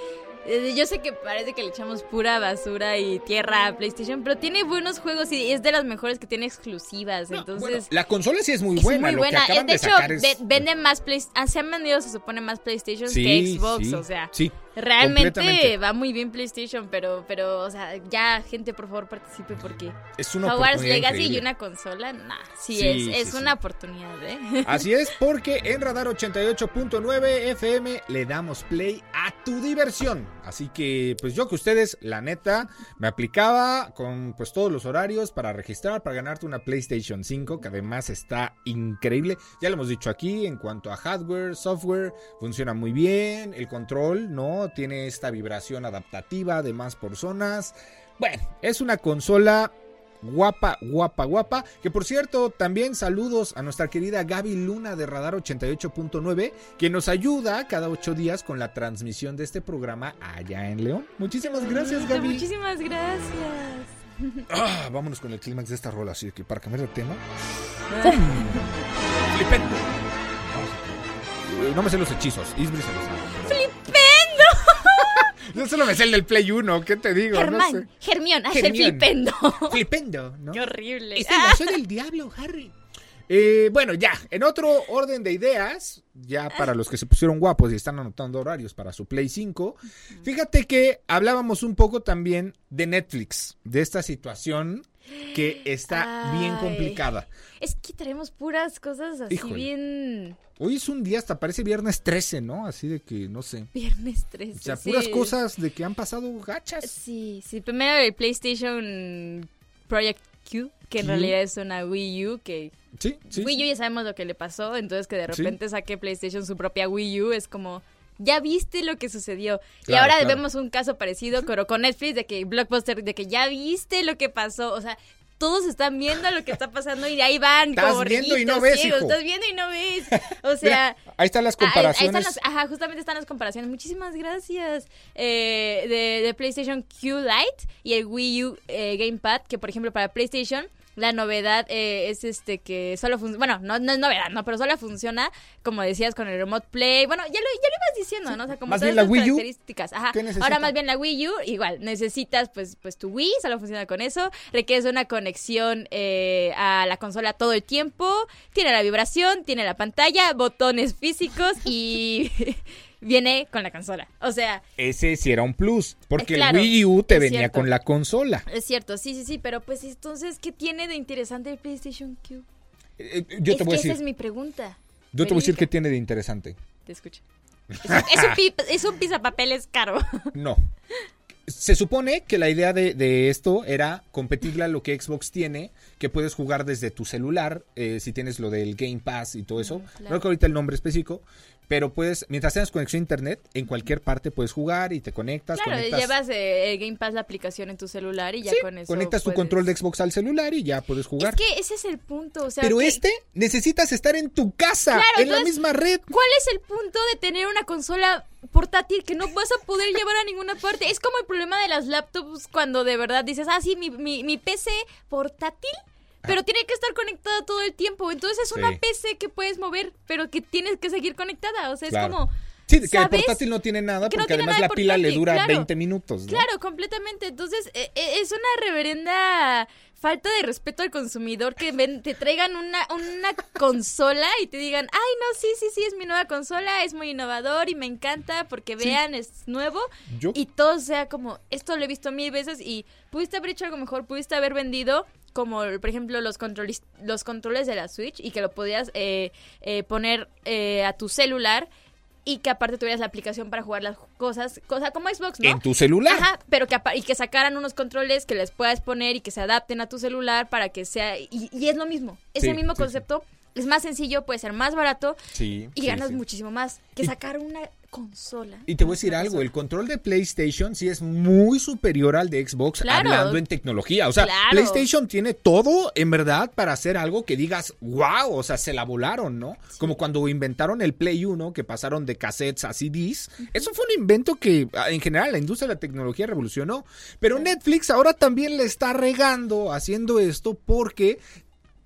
yo sé que parece que le echamos pura basura y tierra a PlayStation, pero tiene buenos juegos y es de las mejores que tiene exclusivas. No, entonces. bueno, la consola sí es muy es buena. muy lo. Que de de hecho, es- venden más Play ah, Se han vendido, se supone, más PlayStation Sí, que Xbox. sí, o sea, sí, realmente va muy bien PlayStation, pero, pero, o sea, ya, gente, por favor, participe porque es una Hogwarts Legacy y una consola, nah, sí, Sí, es, sí, es sí. una oportunidad, ¿eh? [LAUGHS] Así es, porque en Radar 88.9 FM le damos play a tu diversión. Así que, pues yo que ustedes, la neta, me aplicaba con pues todos los horarios para registrar, para ganarte una PlayStation 5, que además está increíble. Ya lo hemos dicho aquí, en cuanto a hardware, software, funciona muy bien. El control, ¿no? Tiene esta vibración adaptativa de más por zonas. Bueno, es una consola guapa, guapa, guapa. Que por cierto, también saludos a nuestra querida Gaby Luna de Radar 88.9, que nos ayuda cada ocho días con la transmisión de este programa allá en León. Muchísimas gracias, Gaby. Muchísimas gracias. Ah, vámonos con el clímax de esta rola, así que para cambiar de tema. [LAUGHS] Eh, No me sé los hechizos. Isbri se los sabe. Yo solo me sé el del Play 1, ¿qué te digo? Germán, No sé. Germión, hace Germión. flipendo. Flipendo, ¿no? Qué horrible. Es el lazo del diablo, Harry. Eh, bueno, ya, en otro orden de ideas, ya para los que se pusieron guapos y están anotando horarios para su Play 5, fíjate que hablábamos un poco también de Netflix, de esta situación que está bien complicada. Es que traemos puras cosas así Híjole. bien Hoy es un día, hasta parece viernes 13, ¿no? Así de que, no sé. viernes 13. O sea, sí. puras cosas de que han pasado gachas. Sí, sí. Primero el PlayStation Project Q, que en realidad es una Wii U, que Sí, sí. Wii U ya sabemos lo que le pasó, entonces que de Sí. repente saque PlayStation su propia Wii U es como, ya viste lo que sucedió. y ahora claro. vemos un caso parecido, pero con Netflix, de que Blockbuster, de que ya viste lo que pasó, o sea... Todos están viendo lo que está pasando y ahí van Estás como viendo y no ves, ciegos. hijo. Estás viendo y no ves. [LAUGHS] O sea, Mira, ahí están las Ah, ahí- ahí comparaciones. están las- ajá, justamente están las comparaciones. Muchísimas gracias. Eh, de, de PlayStation Q Lite y el Wii U eh, Gamepad, que por ejemplo para PlayStation la novedad eh, es este que solo funciona, bueno, no, no es novedad, no, pero solo funciona, como decías, con el Remote Play. Bueno, ya lo, ya lo ibas diciendo, ¿no? O sea, como Más todas bien la Wii U, características. Ajá. Ahora más bien la Wii U, igual, necesitas pues, pues tu Wii, solo funciona con eso. Requieres una conexión eh, a la consola todo el tiempo. Tiene la vibración, tiene la pantalla, botones físicos y [LAUGHS] viene con la consola. O sea, Ese sí era un plus, porque claro, el Wii U te venía cierto. con la consola. es cierto, sí, sí, sí, pero pues entonces, ¿qué tiene de interesante el PlayStation Q? Eh, eh, Yo es te voy a decir, esa es mi pregunta. yo te voy a decir qué tiene de interesante. Te escucho. Es un, es un es un caro. [LAUGHS] No. Se supone que la idea de, de esto era competirle a lo que Xbox tiene, que puedes jugar desde tu celular, eh, si tienes lo del Game Pass y todo eso. Claro. No recuerdo ahorita el nombre específico, pero puedes, mientras tengas conexión a internet, en cualquier parte puedes jugar y te conectas. Claro, conectas, llevas eh, el Game Pass la aplicación en tu celular y ya Sí, con eso. conectas tu puedes- control de Xbox al celular y ya puedes jugar. Es que ese es el punto, o sea, pero que- este necesitas estar en tu casa, Claro, en la misma red. ¿Cuál es el punto de tener una consola portátil que no vas a poder llevar a ninguna parte? Es como el problema de las laptops cuando de verdad dices, ah, sí, mi, mi, mi PC portátil, pero tiene que estar conectada todo el tiempo. Entonces es una. PC que puedes mover, pero que tienes que seguir conectada. O sea, Claro. es como... Sí, que el portátil no tiene nada Que no porque tiene además nada la pila le dura claro. 20 minutos, ¿no? Claro, completamente. Entonces, eh, eh, es una reverenda falta de respeto al consumidor que ven- te traigan una, una consola y te digan, ay, no, sí, sí, sí, es mi nueva consola, es muy innovador y me encanta porque vean, es nuevo. Yo- Y todo sea como, esto lo he visto mil veces y pudiste haber hecho algo mejor, pudiste haber vendido como, por ejemplo, los controles, los controles de la Switch y que lo podías eh, eh, poner eh, a tu celular y que aparte tuvieras la aplicación para jugar las cosas, cosa como Xbox, ¿no? En tu celular. Ajá, pero que y que sacaran unos controles que les puedas poner y que se adapten a tu celular para que sea y, y es lo mismo, es Sí, el mismo sí, sí. concepto, es más sencillo, puede ser más barato y ganas muchísimo más que sacar una consola. Y te voy a decir algo, el control de PlayStation sí es muy superior al de Xbox Claro. hablando en tecnología. O sea, Claro. PlayStation tiene todo en verdad para hacer algo que digas, wow, o sea, se la volaron, ¿no? Como cuando inventaron el Play 1, que pasaron de cassettes a CDs. Eso fue un invento que ah, en general la industria de la tecnología revolucionó. Pero Netflix ahora también le está regando haciendo esto porque,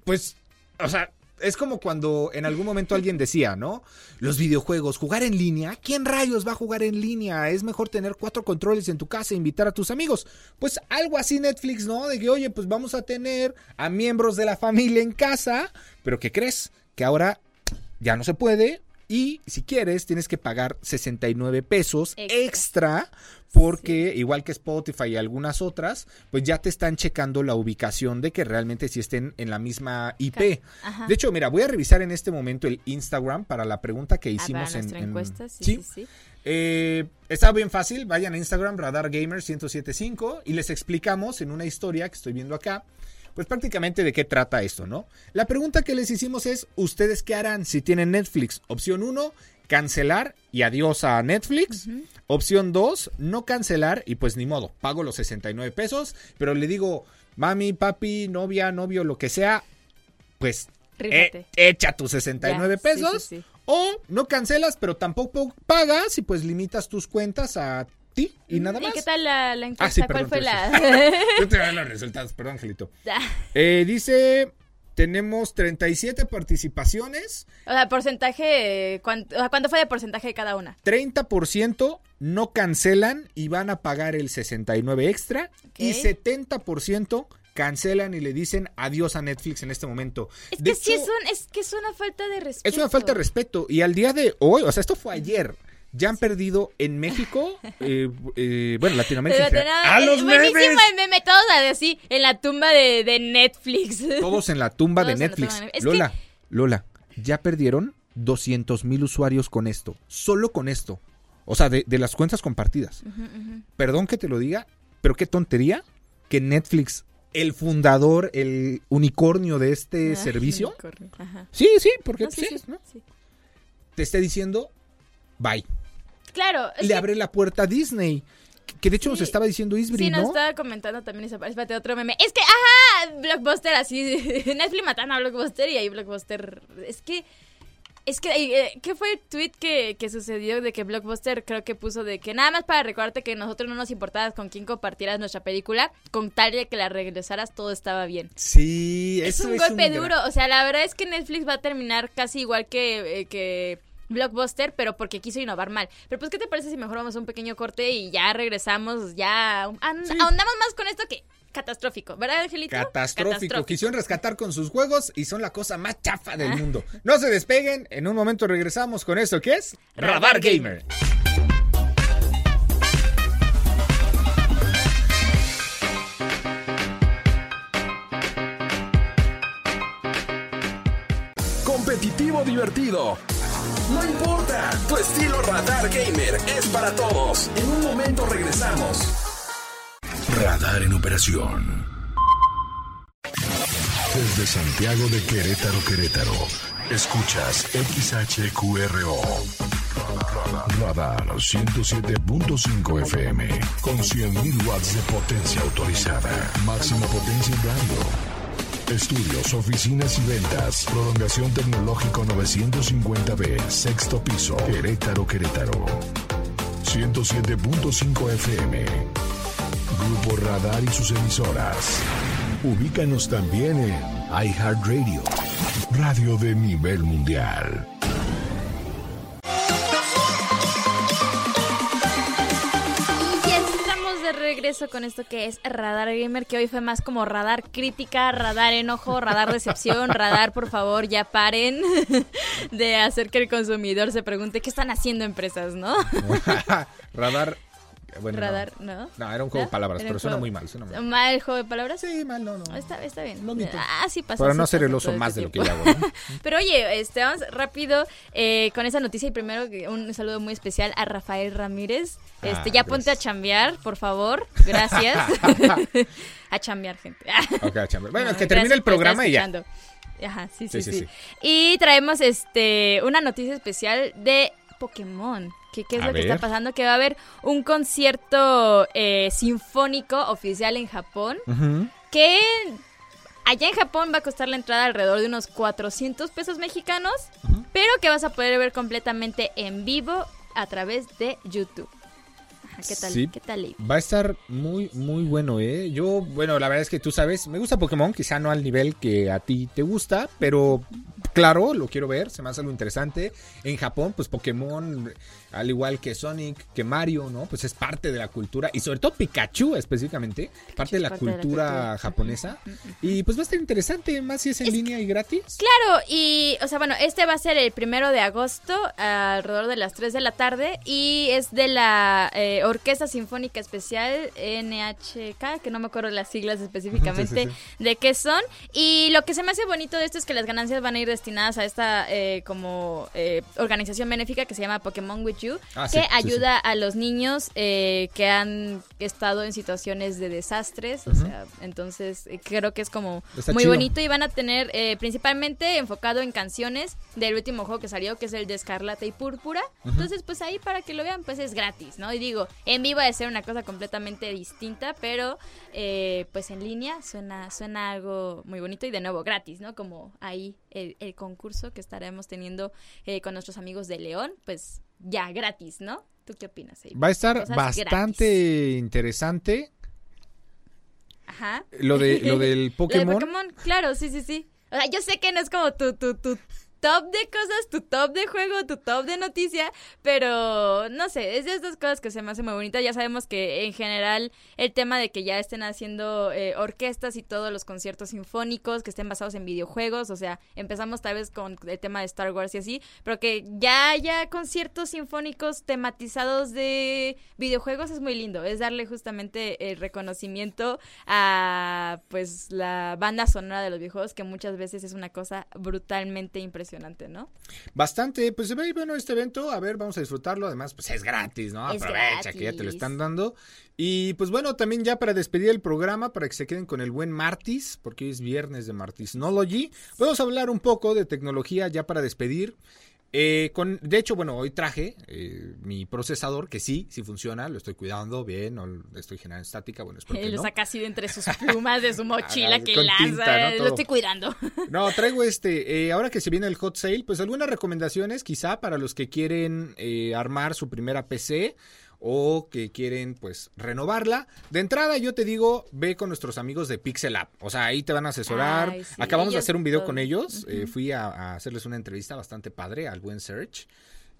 pues, o sea... Es como cuando en algún momento alguien decía, ¿no? Los videojuegos, jugar en línea. ¿Quién rayos va a jugar en línea? Es mejor tener cuatro controles en tu casa e invitar a tus amigos. Pues algo así Netflix, ¿no? De que, oye, pues vamos a tener a miembros de la familia en casa. Pero ¿qué crees? Que ahora ya no se puede. Y si quieres, tienes que pagar 69 pesos Extra. extra. porque igual que Spotify y algunas otras, pues ya te están checando la ubicación de que realmente sí estén en la misma IP. Ajá. De hecho, mira, voy a revisar en este momento el Instagram para la pregunta que Ah, hicimos en, en- encuesta, sí, sí. sí, sí. Eh, está bien fácil, vayan a Instagram, Radar Gamer 1075 y les explicamos en una historia que estoy viendo acá, pues prácticamente de qué trata esto, ¿no? La pregunta que les hicimos es, ¿ustedes qué harán si tienen Netflix? Opción 1, cancelar y adiós a Netflix. Opción 2, no cancelar y pues ni modo, pago los 69 pesos, pero le digo, mami, papi, novia, novio, lo que sea, pues eh, echa tus 69 Ya, sí, pesos. sí, sí. O no cancelas, pero tampoco pagas y pues limitas tus cuentas a ti y nada más. ¿Y qué tal la, la encuesta? Ah, sí, ¿Cuál perdón, fue te la...? [LAUGHS] Yo te voy a dar los resultados, perdón, Angelito. [LAUGHS] Eh, dice, tenemos 37 participaciones, o sea, porcentaje, ¿cuánto, o sea, ¿cuánto fue de porcentaje de cada una? 30% no cancelan y van a pagar el 69 extra y Ok. 70% cancelan y le dicen adiós a Netflix en este momento. Es De que sí, hecho, es, un- es que es una falta de respeto. Es una falta de respeto. Y al día de hoy, o sea, esto fue ayer. Ya han perdido en México, eh, eh, bueno, Latinoamérica. en Pero general, ¡A los buenísimo memes! el meme, todos así, en la tumba de, de Netflix. Todos en la tumba Todos de tumba Netflix. Lola, Lola, ya perdieron 200 mil usuarios con esto. Solo con esto. O sea, de, de las cuentas compartidas. Perdón que te lo diga, pero qué tontería que Netflix, el fundador, el unicornio de este servicio. ajá. Sí, sí, porque No, sí, sí, sí, ¿no? sí. te esté diciendo bye. Claro, es le que- abre la puerta a Disney. Que de hecho nos estaba diciendo Isbri, Sí, nos ¿no? estaba comentando también esa parte. Otro meme. Es que, ajá, Blockbuster así. [LAUGHS] Netflix matando a Blockbuster y ahí Blockbuster. Es que. Es que, eh, ¿qué fue el tweet que, que sucedió de que Blockbuster creo que puso de que nada más para recordarte que nosotros no nos importaba con quién compartieras nuestra película, con tal de que la regresaras todo estaba bien. Sí, Es eso un golpe duro, o sea, la verdad es que Netflix va a terminar casi igual que, eh, que Blockbuster, pero porque quiso innovar mal. Pero pues, ¿qué te parece si mejor vamos a un pequeño corte y ya regresamos, ya ahondamos más con esto que catastrófico, ¿verdad, Angelito? Catastrófico. Quisieron rescatar con sus juegos y son la cosa más chafa del mundo. No se despeguen. En un momento regresamos con esto que es Radar Radar Gamer. Gamer. Competitivo divertido. No importa, tu estilo Radar Gamer es para todos. En un momento regresamos. Radar en operación. Desde Santiago de Querétaro, Querétaro. Escuchas XHQRO. Radar 107.5 FM. Con 100.000 watts de potencia autorizada. Máxima potencia en. Estudios, oficinas y ventas. Prolongación tecnológico 950B. Sexto piso. Querétaro, Querétaro. 107.5 FM. Grupo Radar y sus emisoras. Ubícanos también en iHeartRadio, radio de nivel mundial. Regreso con esto que es Radar Gamer, que hoy fue más como radar crítica, radar enojo, radar decepción, [LAUGHS] radar por favor ya paren [LAUGHS] de hacer que el consumidor se pregunte qué están haciendo empresas, ¿no? [LAUGHS] Radar. Bueno, no. Radar, ¿no? No, era un juego ¿No? de palabras, pero suena muy mal. Suena mal. ¿Mal el juego de palabras? Sí, mal, no, no. Está, está bien. Ah, sí pasa. Para sí no ser el oso todo este más de lo que ya hago. [LAUGHS] Pero oye, este, vamos rápido eh, con esa noticia y primero un saludo muy especial a Rafael Ramírez. Este, Ah, ya ponte a chambear, por favor. [LAUGHS] Gracias. [LAUGHS] a chambear, gente. Ok, chamber. Bueno, No, que termine el programa y ya. Ajá, sí sí, Sí, sí, sí, sí. Y traemos este una noticia especial de Pokémon. ¿Qué, qué es A lo que está pasando? Que va a haber un concierto eh, sinfónico oficial en Japón. Que allá en Japón va a costar la entrada alrededor de unos 400 pesos mexicanos. Pero que vas a poder ver completamente en vivo a través de YouTube. ¿Qué tal? Sí. ¿Qué tal? Va a estar muy, muy bueno, ¿eh? Yo, bueno, la verdad es que tú sabes, me gusta Pokémon, quizá no al nivel que a ti te gusta, pero claro, lo quiero ver, se me hace algo interesante. En Japón, pues Pokémon, al igual que Sonic, que Mario, ¿no? Pues es parte de la cultura, y sobre todo Pikachu específicamente, parte de la parte de la cultura japonesa. Y pues va a estar interesante, más si es en línea y gratis. Claro, y, o sea, bueno, este va a ser el primero de agosto, alrededor de las 3 de la tarde, y es de la eh, Orquesta Sinfónica Especial NHK, que no me acuerdo las siglas [LAUGHS] específicamente Sí, sí, de qué son. Y lo que se me hace bonito de esto es que las ganancias van a ir destinadas a esta eh, como eh, organización benéfica que se llama Pokémon With You, Ah, sí, que sí, ayuda a los niños eh, que han estado en situaciones de desastres, o sea, entonces creo que es como Está muy chido. bonito y van a tener principalmente enfocado en canciones del último juego que salió, que es el de Escarlata y Púrpura. Entonces, pues ahí para que lo vean, pues es gratis, ¿no? Y digo, en vivo a ser una cosa completamente distinta, pero eh, pues en línea suena, suena algo muy bonito y de nuevo gratis, ¿no? Como ahí el, el concurso que estaremos teniendo eh, con nuestros amigos de León, pues ya gratis, ¿no? ¿Tú qué opinas? Abe? Va a estar Cosas bastante gratis. interesante Ajá. lo, de, lo del [LAUGHS] Lo de Pokémon. Pokémon, claro, sí, sí, sí. O sea, yo sé que no es como tu, tu, tu top de cosas, tu top de juego, tu top de noticia, pero no sé, es de estas cosas que se me hace muy bonita. Ya sabemos que en general el tema de que ya estén haciendo eh, orquestas y todos los conciertos sinfónicos que estén basados en videojuegos, o sea, empezamos tal vez con el tema de Star Wars y así, pero que ya haya conciertos sinfónicos tematizados de videojuegos es muy lindo, es darle justamente el reconocimiento a pues la banda sonora de los videojuegos que muchas veces es una cosa brutalmente impresionante, ¿no? Bastante, pues se ve bueno este evento, a ver, vamos a disfrutarlo, además pues es gratis, ¿no? Es Aprovecha que ya te lo están dando. Y pues bueno, también ya para despedir el programa, para que se queden con el buen Martis, porque hoy es viernes de Martisnology, vamos a hablar un poco de tecnología ya para despedir. Eh, con, de hecho, bueno, hoy traje eh, mi procesador, que sí, sí funciona, lo estoy cuidando bien, no estoy generando estática, bueno, espero [LAUGHS] que Lo no. saca así de entre sus [LAUGHS] plumas de su mochila que lanza, tinta, ¿no? lo estoy cuidando. [LAUGHS] No, traigo este, eh, ahora que se viene el hot sale, pues algunas recomendaciones quizá para los que quieren eh, armar su primera PC o que quieren pues renovarla. De entrada yo te digo, ve con nuestros amigos de Pixel App, o sea, ahí te van a asesorar. Ay, sí, Acabamos de hacer un video todo. con ellos, eh, fui a, a hacerles una entrevista bastante padre al buen Search.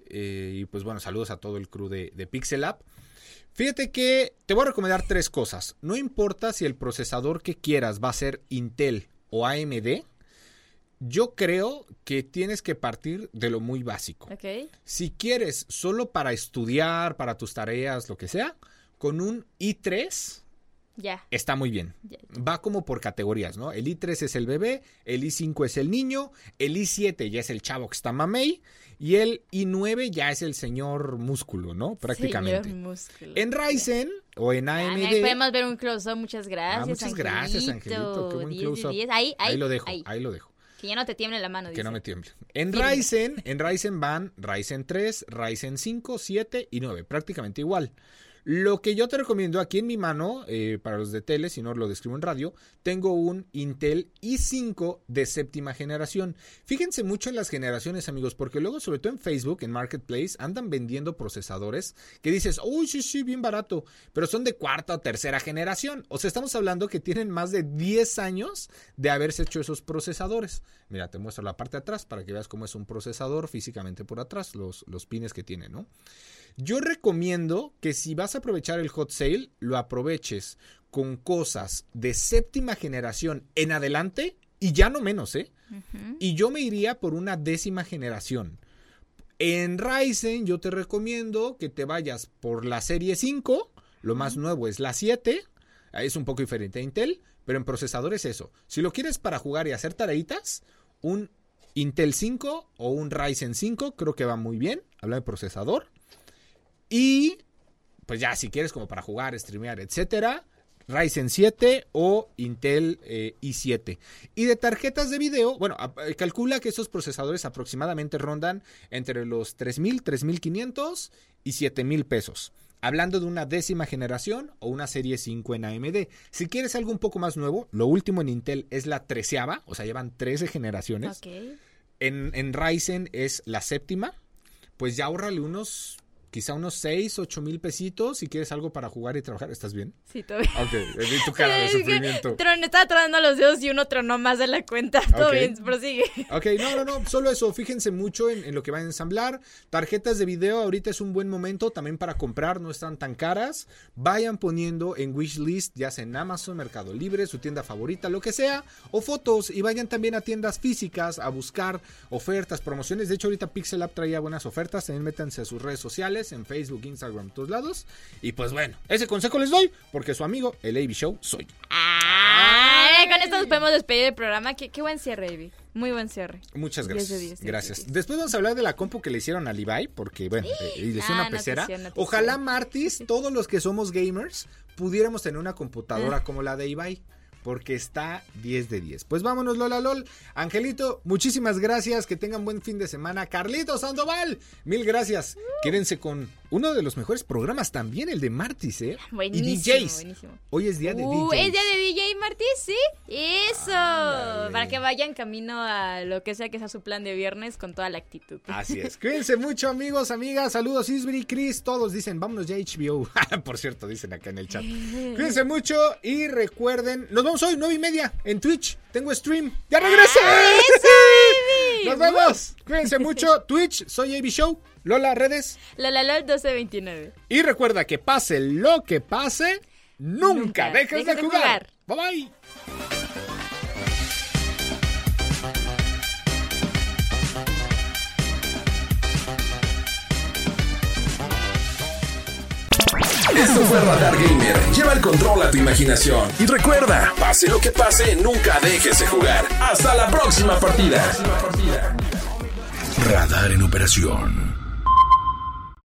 Eh, y pues bueno, saludos a todo el crew de, de Pixel App. Fíjate que te voy a recomendar tres cosas. No importa si el procesador que quieras va a ser Intel o AMD. Yo creo que tienes que partir de lo muy básico. ok. Si quieres solo para estudiar, para tus tareas, lo que sea, con un i3 Ya. está muy bien. Va como por categorías, ¿no? El i3 es el bebé, el i5 es el niño, el i7 ya es el chavo que está mamey y el i9 ya es el señor músculo, ¿no? Prácticamente. Señor músculo. En Ryzen o en Ah, AMD. mira, podemos ver un close-up, muchas gracias. Ah, muchas gracias, Angelito. Qué buen 10 de close-up. 10. Ahí, ahí, lo dejo, ahí. ahí lo dejo. Que ya no te tiemble la mano, Que dice. no me tiemble. En Firme. Ryzen, en Ryzen van Ryzen 3, Ryzen 5, 7 y 9, prácticamente igual. Lo que yo te recomiendo aquí en mi mano, eh, para los de tele, si no lo describo en radio, tengo un Intel i5 de séptima generación. Fíjense mucho en las generaciones, amigos, porque luego, sobre todo en Facebook, en Marketplace, andan vendiendo procesadores que dices, uy, sí, sí, bien barato, pero son de cuarta o tercera generación. O sea, estamos hablando que tienen más de 10 años de haberse hecho esos procesadores. Mira, te muestro la parte de atrás para que veas cómo es un procesador físicamente por atrás, los, los pines que tiene, ¿no? Yo recomiendo que si vas a aprovechar el hot sale, lo aproveches con cosas de séptima generación en adelante y ya no menos, ¿eh? Y yo me iría por una décima generación. En Ryzen yo te recomiendo que te vayas por la serie 5, lo más nuevo es la 7, es un poco diferente a Intel, pero en procesadores eso. Si lo quieres para jugar y hacer tareitas, un Intel 5 o un Ryzen 5 creo que va muy bien, habla de procesador. Y pues ya si quieres como para jugar, streamear, etcétera, Ryzen 7 o Intel eh, i7. Y de tarjetas de video, bueno, eh, calcula que esos procesadores aproximadamente rondan entre los 3000, 3500 y 7000 pesos. Hablando de una décima generación o una serie 5 en AMD. Si quieres algo un poco más nuevo, lo último en Intel es la treceava, o sea, llevan 13 generaciones. En, en Ryzen es la séptima. Pues ya ahorrale unos, quizá unos 6, 8 mil pesitos si quieres algo para jugar y trabajar. ¿Estás bien? Sí, todavía. Ok, vi tu [LAUGHS] cara de sufrimiento. tron- estaba tronando los dedos y uno tronó más de la cuenta. [LAUGHS] Todo Ok. bien, prosigue. Ok, no, no, no, solo eso, fíjense mucho en, en lo que van a ensamblar. Tarjetas de video, ahorita es un buen momento también para comprar, no están tan caras. Vayan poniendo en wishlist, ya sea en Amazon, Mercado Libre, su tienda favorita, lo que sea, o fotos, y vayan también a tiendas físicas a buscar ofertas, promociones. De hecho, ahorita Pixel App traía buenas ofertas, también métanse a sus redes sociales, en Facebook, Instagram, todos lados. Y pues bueno, ese consejo les doy, porque su amigo, el AB Show, soy. Ah, con esto nos podemos despedir del programa. Qué, qué buen cierre, Ivy. Muy buen cierre. Muchas 10 gracias. de 10, 10 de gracias. 10. Después vamos a hablar de la compu que le hicieron a Levi, porque bueno, eh, le hicieron Ah, una pecera. Ojalá Martis, [LAUGHS] todos los que somos gamers, pudiéramos tener una computadora como la de Ibai. Porque está 10 de 10. Pues vámonos, Lola LOL. Angelito, muchísimas gracias. Que tengan buen fin de semana. Carlito Sandoval, mil gracias. Quédense con uno de los mejores programas también, el de Martis, ¿eh? [LAUGHS] Buenísimo, y DJs. buenísimo. Hoy es día de Uh, DJs. es día de DJ Martí, sí. Eso. Para que vayan camino a lo que sea que sea su plan de viernes con toda la actitud. [LAUGHS] Así es. Cuídense mucho, amigos, amigas. Saludos, Isbury, Chris. Todos dicen, vámonos ya a HBO. [LAUGHS] Por cierto, dicen acá en el chat. Cuídense mucho y recuerden, nos vemos hoy, nueve y media, en Twitch. Tengo stream. ¡Ya regresé! ¡Ah. ¡Nos vemos! Cuídense mucho. [LAUGHS] Twitch, soy AB Show. Lola, redes. La la la 1229. Y recuerda que pase lo que pase, nunca, Nunca dejes, dejes de de jugar. jugar. Bye bye. Esto fue Radar Gamer. Lleva el control a tu imaginación. Y recuerda, pase lo que pase, nunca dejes de jugar. Hasta la próxima partida. Radar en operación.